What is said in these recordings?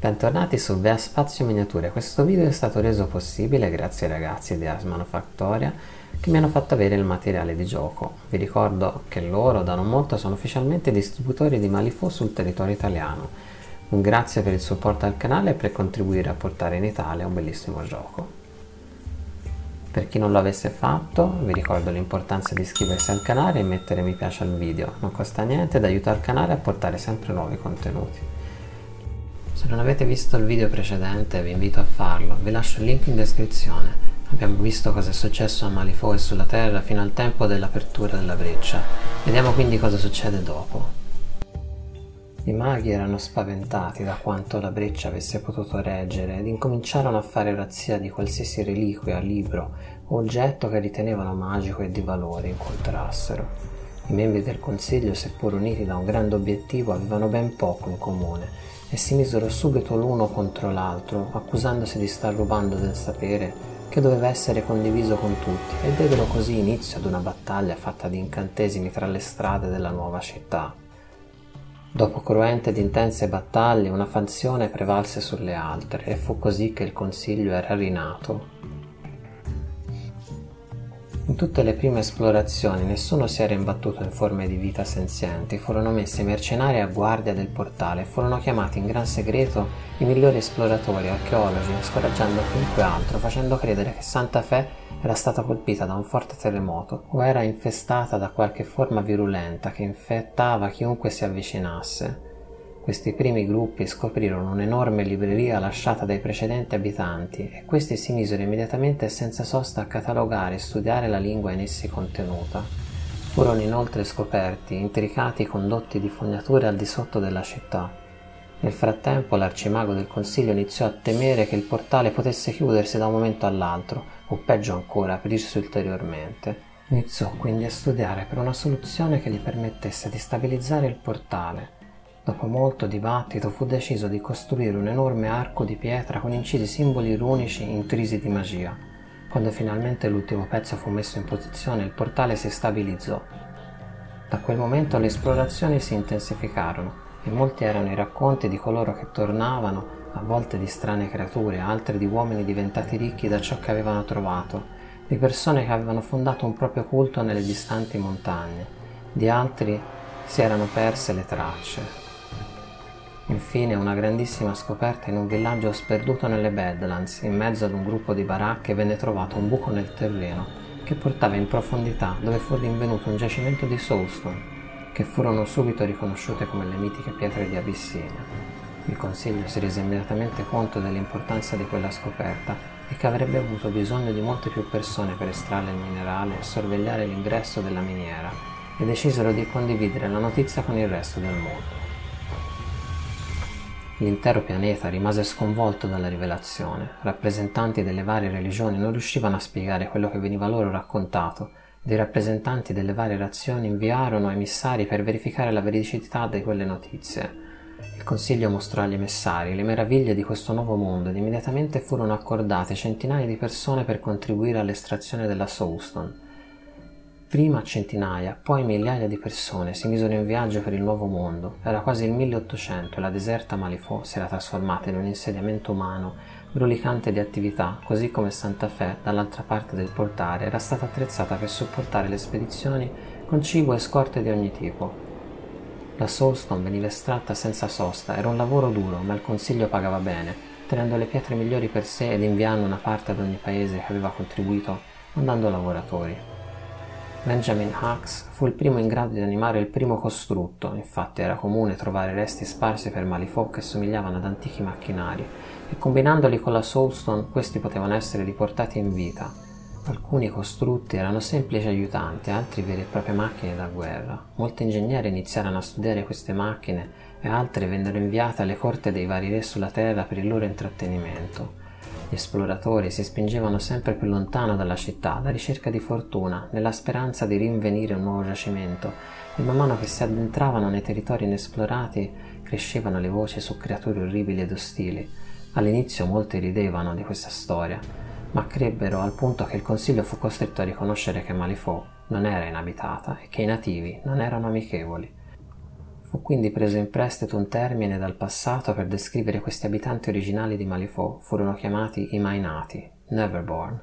Bentornati su Vea Spazio Miniature. Questo video è stato reso possibile grazie ai ragazzi di Ars Manufactoria che mi hanno fatto avere il materiale di gioco. Vi ricordo che loro da non molto sono ufficialmente distributori di Malifaux sul territorio italiano. Un grazie per il supporto al canale e per contribuire a portare in Italia un bellissimo gioco. Per chi non lo avesse fatto, vi ricordo l'importanza di iscriversi al canale e mettere mi piace al video. Non costa niente ed aiuta il canale a portare sempre nuovi contenuti. Se non avete visto il video precedente vi invito a farlo, vi lascio il link in descrizione. Abbiamo visto cosa è successo a Malifaux e sulla Terra fino al tempo dell'apertura della breccia. Vediamo quindi cosa succede dopo. I maghi erano spaventati da quanto la breccia avesse potuto reggere ed incominciarono a fare razzia di qualsiasi reliquia, libro o oggetto che ritenevano magico e di valore incontrassero. I membri del consiglio, seppur uniti da un grande obiettivo, avevano ben poco in comune e si misero subito l'uno contro l'altro, accusandosi di star rubando del sapere che doveva essere condiviso con tutti e diedero così inizio ad una battaglia fatta di incantesimi tra le strade della nuova città. Dopo cruente ed intense battaglie una fazione prevalse sulle altre e fu così che il consiglio era rinato in tutte le prime esplorazioni nessuno si era imbattuto in forme di vita senzienti, furono messi mercenari a guardia del portale e furono chiamati in gran segreto i migliori esploratori, archeologi, scoraggiando chiunque altro, facendo credere che Santa Fe era stata colpita da un forte terremoto o era infestata da qualche forma virulenta che infettava chiunque si avvicinasse. Questi primi gruppi scoprirono un'enorme libreria lasciata dai precedenti abitanti e questi si misero immediatamente e senza sosta a catalogare e studiare la lingua in essi contenuta. Furono inoltre scoperti intricati condotti di fognature al di sotto della città. Nel frattempo l'arcimago del consiglio iniziò a temere che il portale potesse chiudersi da un momento all'altro, o peggio ancora aprirsi ulteriormente. Iniziò quindi a studiare per una soluzione che gli permettesse di stabilizzare il portale Dopo molto dibattito fu deciso di costruire un enorme arco di pietra con incisi simboli runici intrisi di magia. Quando finalmente l'ultimo pezzo fu messo in posizione il portale si stabilizzò. Da quel momento le esplorazioni si intensificarono e molti erano i racconti di coloro che tornavano, a volte di strane creature, altre di uomini diventati ricchi da ciò che avevano trovato, di persone che avevano fondato un proprio culto nelle distanti montagne, di altri si erano perse le tracce, Infine una grandissima scoperta in un villaggio sperduto nelle Badlands, in mezzo ad un gruppo di baracche venne trovato un buco nel terreno che portava in profondità dove fu rinvenuto un giacimento di soulstone, che furono subito riconosciute come le mitiche pietre di Abissinia. Il consiglio si rese immediatamente conto dell'importanza di quella scoperta e che avrebbe avuto bisogno di molte più persone per estrarre il minerale e sorvegliare l'ingresso della miniera e decisero di condividere la notizia con il resto del mondo. L'intero pianeta rimase sconvolto dalla rivelazione. Rappresentanti delle varie religioni non riuscivano a spiegare quello che veniva loro raccontato ed i rappresentanti delle varie nazioni inviarono emissari per verificare la veridicità di quelle notizie. Il consiglio mostrò agli emissari le meraviglie di questo nuovo mondo ed immediatamente furono accordate centinaia di persone per contribuire all'estrazione della Soulstone Prima centinaia, poi migliaia di persone si misero in viaggio per il nuovo mondo. Era quasi il 1800 e la deserta Malifaux si era trasformata in un insediamento umano brulicante di attività, così come Santa Fe, dall'altra parte del portale, era stata attrezzata per supportare le spedizioni con cibo e scorte di ogni tipo. La Soulstone veniva estratta senza sosta, era un lavoro duro, ma il consiglio pagava bene, tenendo le pietre migliori per sé ed inviando una parte ad ogni paese che aveva contribuito mandando lavoratori. Benjamin Hux fu il primo in grado di animare il primo costrutto, infatti era comune trovare resti sparsi per Malifaux che somigliavano ad antichi macchinari, e combinandoli con la Soulstone questi potevano essere riportati in vita. Alcuni costrutti erano semplici aiutanti, altri vere e proprie macchine da guerra. Molti ingegneri iniziarono a studiare queste macchine e altre vennero inviate alle corte dei vari re sulla Terra per il loro intrattenimento. Gli esploratori si spingevano sempre più lontano dalla città alla ricerca di fortuna, nella speranza di rinvenire un nuovo giacimento, e man mano che si addentravano nei territori inesplorati crescevano le voci su creature orribili ed ostili. All'inizio molti ridevano di questa storia, ma crebbero al punto che il consiglio fu costretto a riconoscere che Malifaux non era inabitata e che i nativi non erano amichevoli. Fu quindi preso in prestito un termine dal passato per descrivere questi abitanti originali di Malifaux, furono chiamati i Mainati, Neverborn.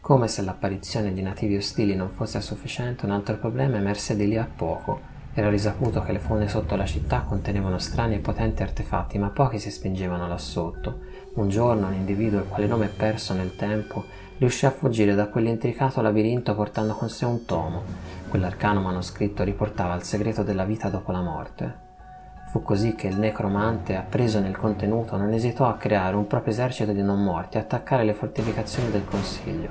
Come se l'apparizione di nativi ostili non fosse sufficiente, un altro problema emerse di lì a poco. Era risaputo che le fogne sotto la città contenevano strani e potenti artefatti, ma pochi si spingevano là sotto. Un giorno un individuo, il quale nome è perso nel tempo, riuscì a fuggire da quell'intricato labirinto portando con sé un tomo. Quell'arcano manoscritto riportava il segreto della vita dopo la morte. Fu così che il necromante, appreso nel contenuto, non esitò a creare un proprio esercito di non morti e attaccare le fortificazioni del Consiglio.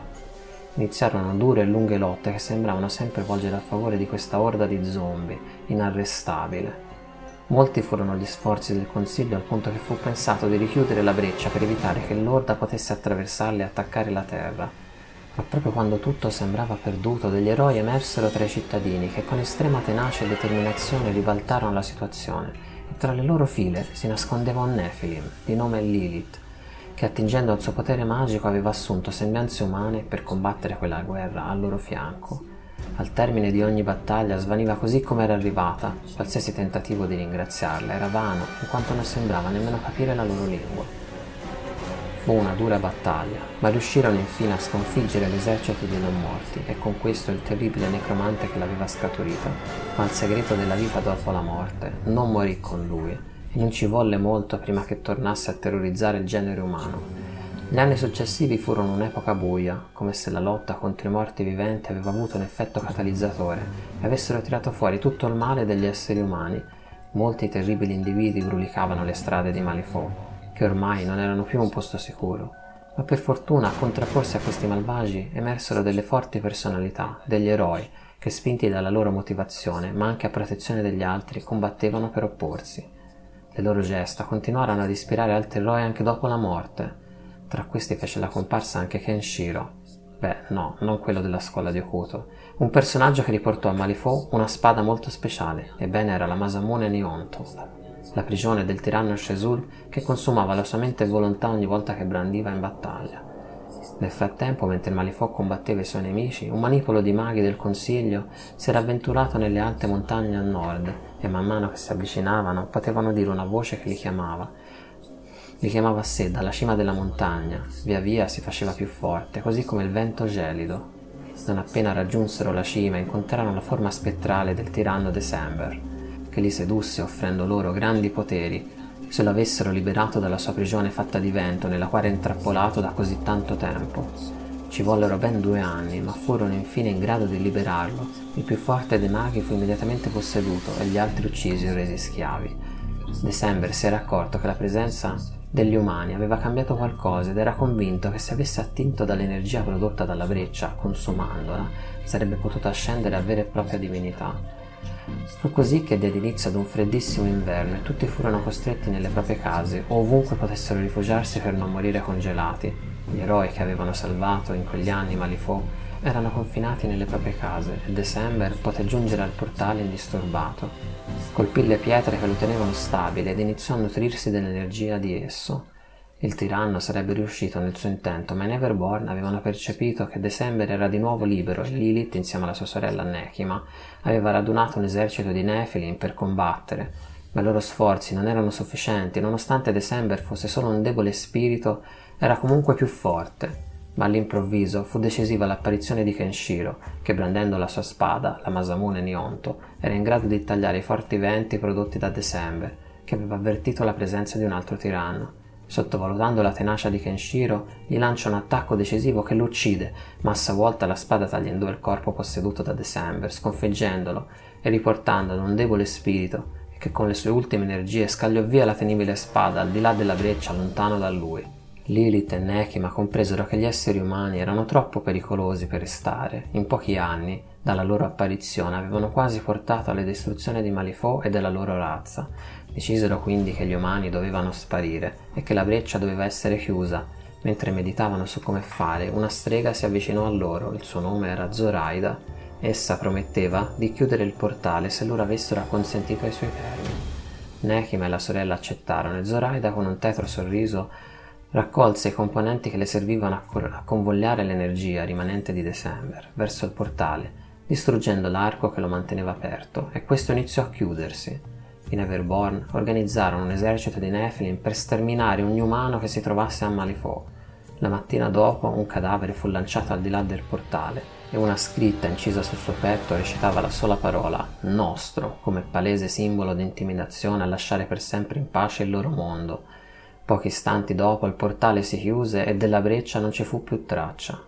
Iniziarono dure e lunghe lotte che sembravano sempre volgere a favore di questa orda di zombie, inarrestabile. Molti furono gli sforzi del Consiglio al punto che fu pensato di richiudere la breccia per evitare che l'orda potesse attraversarla e attaccare la terra. Ma proprio quando tutto sembrava perduto, degli eroi emersero tra i cittadini che con estrema tenacia e determinazione ribaltarono la situazione e tra le loro file si nascondeva un Nephilim di nome Lilith, che attingendo al suo potere magico aveva assunto sembianze umane per combattere quella guerra al loro fianco. Al termine di ogni battaglia svaniva così come era arrivata, qualsiasi tentativo di ringraziarla era vano, in quanto non sembrava nemmeno capire la loro lingua. Fu una dura battaglia, ma riuscirono infine a sconfiggere l'esercito dei non morti e con questo il terribile necromante che l'aveva scaturita. Ma il segreto della vita dopo la morte non morì con lui, e non ci volle molto prima che tornasse a terrorizzare il genere umano. Gli anni successivi furono un'epoca buia, come se la lotta contro i morti viventi aveva avuto un effetto catalizzatore e avessero tirato fuori tutto il male degli esseri umani. Molti terribili individui brulicavano le strade di Malifaux, che ormai non erano più un posto sicuro. Ma per fortuna, a contrapporsi a questi malvagi, emersero delle forti personalità, degli eroi, che spinti dalla loro motivazione, ma anche a protezione degli altri, combattevano per opporsi. Le loro gesta continuarono ad ispirare altri eroi anche dopo la morte. Tra questi fece la comparsa anche Kenshiro. Beh, no, non quello della scuola di Okuto. Un personaggio che riportò a Malifaux una spada molto speciale, ebbene era la Masamune Nihonto, la prigione del tiranno Shezul che consumava la sua mente e volontà ogni volta che brandiva in battaglia. Nel frattempo, mentre Malifaux combatteva i suoi nemici, un manipolo di maghi del Consiglio si era avventurato nelle alte montagne a nord e man mano che si avvicinavano potevano dire una voce che li chiamava. Li chiamava a sé dalla cima della montagna, via via si faceva più forte, così come il vento gelido. Non appena raggiunsero la cima incontrarono la forma spettrale del tiranno December, che li sedusse offrendo loro grandi poteri se lo avessero liberato dalla sua prigione fatta di vento nella quale era intrappolato da così tanto tempo. Ci vollero ben due anni, ma furono infine in grado di liberarlo. Il più forte dei maghi fu immediatamente posseduto e gli altri uccisi o resi schiavi. December si era accorto che la presenza degli umani aveva cambiato qualcosa ed era convinto che se avesse attinto dall'energia prodotta dalla breccia, consumandola, sarebbe potuto ascendere a vera e propria divinità. Fu così che diede inizio ad un freddissimo inverno e tutti furono costretti nelle proprie case o ovunque potessero rifugiarsi per non morire congelati. Gli eroi che avevano salvato in quegli anni Malifaux erano confinati nelle proprie case e December poté giungere al portale indisturbato. Colpì le pietre che lo tenevano stabile ed iniziò a nutrirsi dell'energia di esso. Il tiranno sarebbe riuscito nel suo intento, ma i Neverborn avevano percepito che December era di nuovo libero e Lilith, insieme alla sua sorella Nekima, aveva radunato un esercito di Nephilim per combattere, ma i loro sforzi non erano sufficienti, nonostante December fosse solo un debole spirito, era comunque più forte. Ma all'improvviso fu decisiva l'apparizione di Kenshiro, che brandendo la sua spada, la Masamune Nionto, era in grado di tagliare i forti venti prodotti da December, che aveva avvertito la presenza di un altro tiranno. Sottovalutando la tenacia di Kenshiro, gli lancia un attacco decisivo che lo uccide, ma a sua volta la spada taglia in due il corpo posseduto da December, sconfiggendolo e riportando ad un debole spirito che con le sue ultime energie scagliò via la temibile spada al di là della breccia lontano da lui. Lilith e Nekima compresero che gli esseri umani erano troppo pericolosi per restare. In pochi anni, dalla loro apparizione, avevano quasi portato alla distruzione di Malifaux e della loro razza, Decisero quindi che gli umani dovevano sparire e che la breccia doveva essere chiusa. Mentre meditavano su come fare, una strega si avvicinò a loro, il suo nome era Zoraida. Essa prometteva di chiudere il portale se loro avessero acconsentito ai suoi termini. Nekima e la sorella accettarono e Zoraida con un tetro sorriso raccolse i componenti che le servivano a, convogliare l'energia rimanente di December verso il portale distruggendo l'arco che lo manteneva aperto, e questo iniziò a chiudersi. I Neverborn organizzarono un esercito di Nephilim per sterminare ogni umano che si trovasse a Malifaux. La mattina dopo un cadavere fu lanciato al di là del portale e una scritta incisa sul suo petto recitava la sola parola nostro come palese simbolo di intimidazione a lasciare per sempre in pace il loro mondo. Pochi istanti dopo il portale si chiuse e della breccia non ci fu più traccia.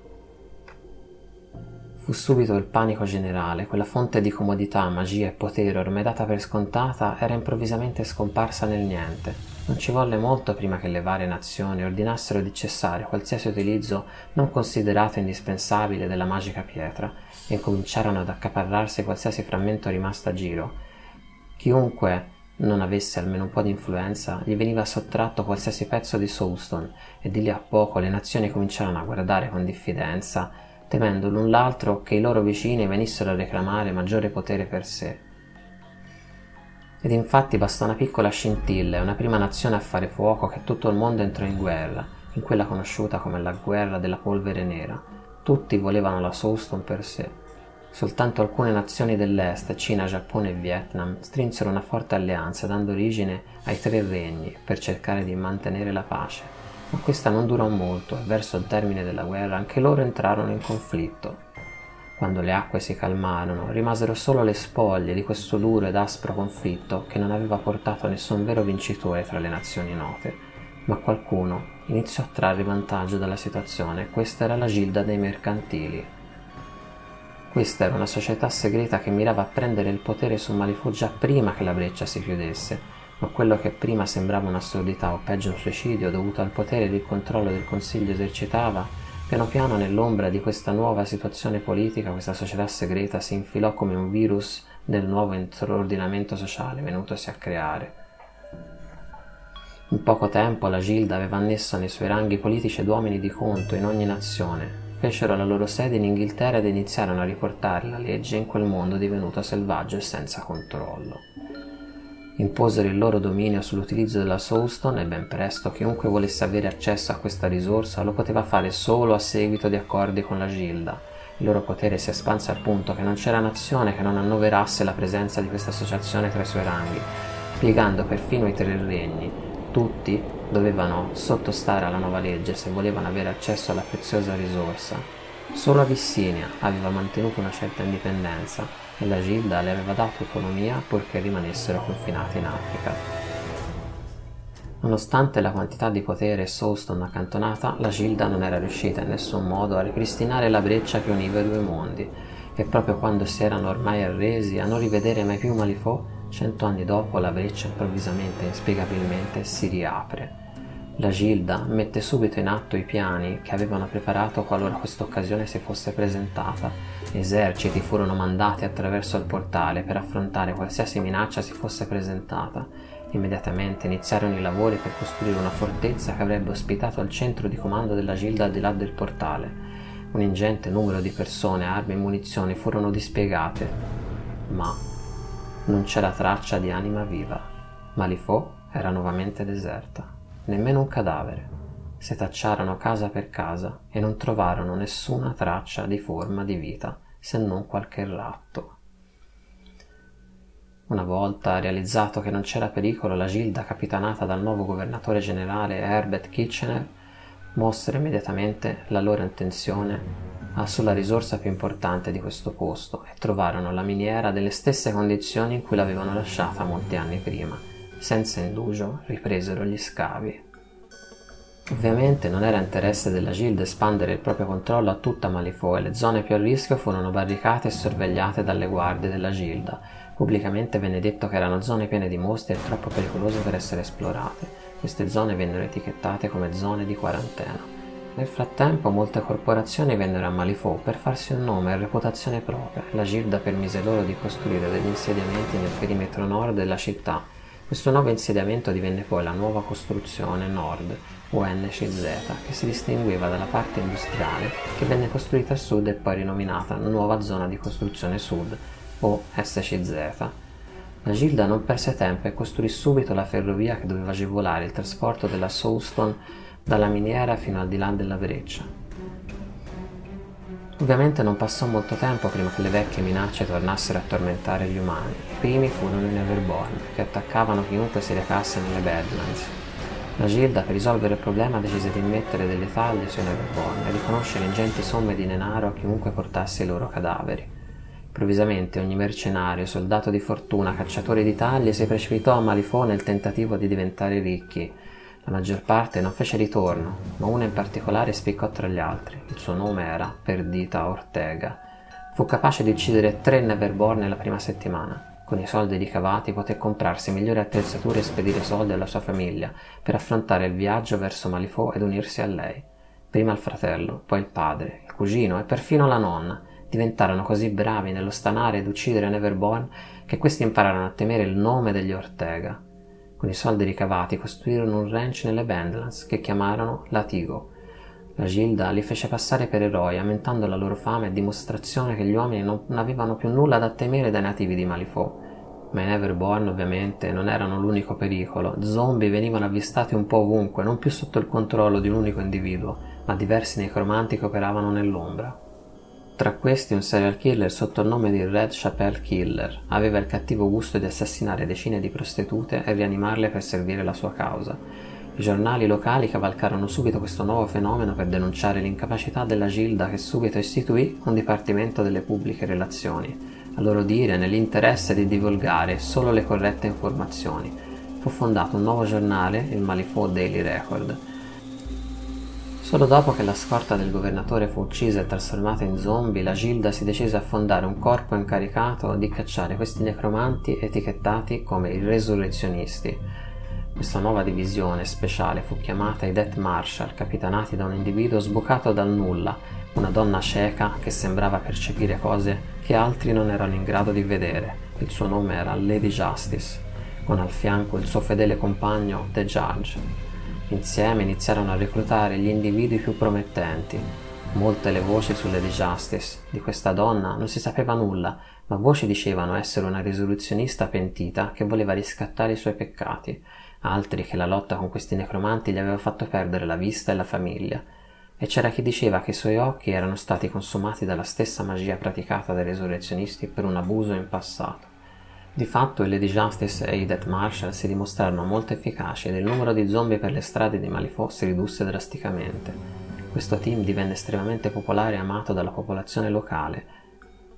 Fu subito il panico generale, quella fonte di comodità, magia e potere ormai data per scontata era improvvisamente scomparsa nel niente. Non ci volle molto prima che le varie nazioni ordinassero di cessare qualsiasi utilizzo non considerato indispensabile della magica pietra e incominciarono ad accaparrarsi qualsiasi frammento rimasto a giro. Chiunque non avesse almeno un po' di influenza, gli veniva sottratto qualsiasi pezzo di Soulstone e di lì a poco le nazioni cominciarono a guardare con diffidenza temendo l'un l'altro che i loro vicini venissero a reclamare maggiore potere per sé. Ed infatti bastò una piccola scintilla e una prima nazione a fare fuoco che tutto il mondo entrò in guerra, in quella conosciuta come la guerra della polvere nera. Tutti volevano la Soulstone per sé. Soltanto alcune nazioni dell'est, Cina, Giappone e Vietnam, strinsero una forte alleanza dando origine ai tre regni per cercare di mantenere la pace ma questa non durò molto e verso il termine della guerra anche loro entrarono in conflitto. Quando le acque si calmarono, rimasero solo le spoglie di questo duro ed aspro conflitto che non aveva portato nessun vero vincitore tra le nazioni note, ma qualcuno iniziò a trarre vantaggio dalla situazione e questa era la Gilda dei Mercantili. Questa era una società segreta che mirava a prendere il potere su Malifaux già prima che la breccia si chiudesse ma quello che prima sembrava un'assurdità o peggio un suicidio dovuto al potere ed il controllo del Consiglio esercitava, piano piano nell'ombra di questa nuova situazione politica questa società segreta si infilò come un virus nel nuovo ordinamento sociale venutosi a creare. In poco tempo la Gilda aveva annesso nei suoi ranghi politici ed uomini di conto in ogni nazione, fecero la loro sede in Inghilterra ed iniziarono a riportare la legge in quel mondo divenuto selvaggio e senza controllo imposero il loro dominio sull'utilizzo della Soulstone e ben presto chiunque volesse avere accesso a questa risorsa lo poteva fare solo a seguito di accordi con la Gilda. Il loro potere si espanse al punto che non c'era nazione che non annoverasse la presenza di questa associazione tra i suoi ranghi, piegando perfino i tre regni. Tutti dovevano sottostare alla nuova legge se volevano avere accesso alla preziosa risorsa. Solo Abissinia aveva mantenuto una certa indipendenza e la Gilda le aveva dato autonomia purché rimanessero confinate in Africa. Nonostante la quantità di potere Soulstone accantonata, la Gilda non era riuscita in nessun modo a ripristinare la breccia che univa i due mondi, e proprio quando si erano ormai arresi a non rivedere mai più Malifaux, cento anni dopo la breccia improvvisamente e inspiegabilmente si riapre la Gilda mette subito in atto i piani che avevano preparato qualora questa occasione si fosse presentata. Eserciti furono mandati attraverso il portale per affrontare qualsiasi minaccia si fosse presentata. Immediatamente iniziarono i lavori per costruire una fortezza che avrebbe ospitato il centro di comando della Gilda al di là del portale. Un ingente numero di persone, armi e munizioni furono dispiegate, ma non c'era traccia di anima viva. Malifaux era nuovamente deserta nemmeno un cadavere. Setacciarono casa per casa e non trovarono nessuna traccia di forma di vita, se non qualche ratto. Una volta realizzato che non c'era pericolo, la gilda capitanata dal nuovo governatore generale Herbert Kitchener mosse immediatamente la loro intenzione sulla risorsa più importante di questo posto e trovarono la miniera nelle stesse condizioni in cui l'avevano lasciata molti anni prima senza indugio ripresero gli scavi. Ovviamente non era interesse della Gilda espandere il proprio controllo a tutta Malifaux e le zone più a rischio furono barricate e sorvegliate dalle guardie della Gilda. Pubblicamente venne detto che erano zone piene di mostri e troppo pericolose per essere esplorate. Queste zone vennero etichettate come zone di quarantena. Nel frattempo molte corporazioni vennero a Malifaux per farsi un nome e reputazione propria. La Gilda permise loro di costruire degli insediamenti nel perimetro nord della città questo nuovo insediamento divenne poi la nuova costruzione nord, UNCZ, che si distingueva dalla parte industriale che venne costruita a sud e poi rinominata Nuova Zona di Costruzione Sud, o SCZ. La Gilda non perse tempo e costruì subito la ferrovia che doveva agevolare il trasporto della Soulstone dalla miniera fino al di là della breccia. Ovviamente non passò molto tempo prima che le vecchie minacce tornassero a tormentare gli umani. I primi furono i Neverborn, che attaccavano chiunque si recasse nelle Badlands. La Gilda, per risolvere il problema, decise di immettere delle taglie sui Neverborn e riconoscere ingenti somme di denaro a chiunque portasse i loro cadaveri. Improvvisamente ogni mercenario, soldato di fortuna, cacciatore di taglie si precipitò a Malifaux nel tentativo di diventare ricchi la maggior parte non fece ritorno, ma una in particolare spiccò tra gli altri. Il suo nome era Perdita Ortega. Fu capace di uccidere tre Neverborn nella prima settimana. Con i soldi ricavati poté comprarsi migliori attrezzature e spedire soldi alla sua famiglia per affrontare il viaggio verso Malifaux ed unirsi a lei. Prima il fratello, poi il padre, il cugino e perfino la nonna diventarono così bravi nello stanare ed uccidere Neverborn che questi impararono a temere il nome degli Ortega. Con i soldi ricavati costruirono un ranch nelle Badlands che chiamarono Latigo. La Gilda li fece passare per eroi, aumentando la loro fama e dimostrazione che gli uomini non avevano più nulla da temere dai nativi di Malifaux. Ma i Neverborn ovviamente non erano l'unico pericolo. Zombie venivano avvistati un po' ovunque, non più sotto il controllo di un unico individuo, ma diversi necromanti che operavano nell'ombra. Tra questi un serial killer sotto il nome di Red Chapelle Killer aveva il cattivo gusto di assassinare decine di prostitute e rianimarle per servire la sua causa. I giornali locali cavalcarono subito questo nuovo fenomeno per denunciare l'incapacità della Gilda che subito istituì un dipartimento delle pubbliche relazioni, a loro dire nell'interesse di divulgare solo le corrette informazioni. Fu fondato un nuovo giornale, il Malifaux Daily Record, Solo dopo che la scorta del governatore fu uccisa e trasformata in zombie, la Gilda si decise a fondare un corpo incaricato di cacciare questi necromanti etichettati come i resurrezionisti. Questa nuova divisione speciale fu chiamata i Death Marshal, capitanati da un individuo sbucato dal nulla, una donna cieca che sembrava percepire cose che altri non erano in grado di vedere. Il suo nome era Lady Justice, con al fianco il suo fedele compagno The Judge. Insieme iniziarono a reclutare gli individui più promettenti. Molte le voci sulle The Justice. Di questa donna non si sapeva nulla, ma voci dicevano essere una risoluzionista pentita che voleva riscattare i suoi peccati, altri che la lotta con questi necromanti gli aveva fatto perdere la vista e la famiglia, e c'era chi diceva che i suoi occhi erano stati consumati dalla stessa magia praticata dai resurrezionisti per un abuso in passato. Di fatto Lady Justice e i Death Marshal si dimostrarono molto efficaci ed il numero di zombie per le strade di Malifaux si ridusse drasticamente. Questo team divenne estremamente popolare e amato dalla popolazione locale,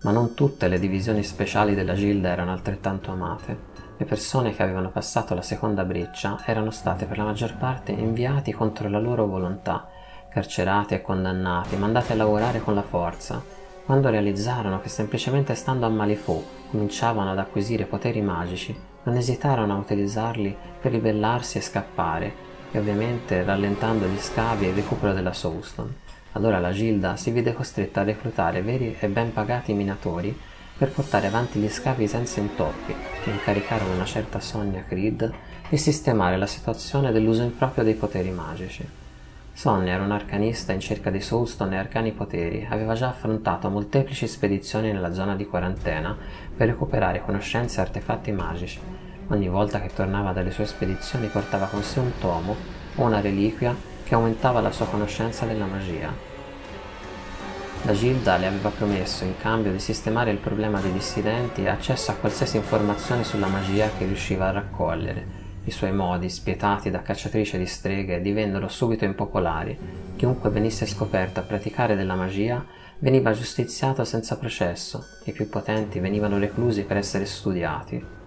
ma non tutte le divisioni speciali della Gilda erano altrettanto amate. Le persone che avevano passato la seconda breccia erano state per la maggior parte inviati contro la loro volontà, carcerati e condannati, mandati a lavorare con la forza, quando realizzarono che semplicemente stando a Malifaux cominciavano ad acquisire poteri magici, non esitarono a utilizzarli per ribellarsi e scappare, e ovviamente rallentando gli scavi e il recupero della Soulstone. Allora la Gilda si vide costretta a reclutare veri e ben pagati minatori per portare avanti gli scavi senza intoppi, che incaricarono una certa Sonia Creed di sistemare la situazione dell'uso improprio dei poteri magici. Sonia era un arcanista in cerca di soulstone e arcani poteri, aveva già affrontato molteplici spedizioni nella zona di quarantena per recuperare conoscenze e artefatti magici. Ogni volta che tornava dalle sue spedizioni portava con sé un tomo o una reliquia che aumentava la sua conoscenza della magia. La Gilda le aveva promesso, in cambio di sistemare il problema dei dissidenti, accesso a qualsiasi informazione sulla magia che riusciva a raccogliere i suoi modi, spietati da cacciatrice di streghe, divennero subito impopolari. Chiunque venisse scoperto a praticare della magia veniva giustiziato senza processo, i più potenti venivano reclusi per essere studiati.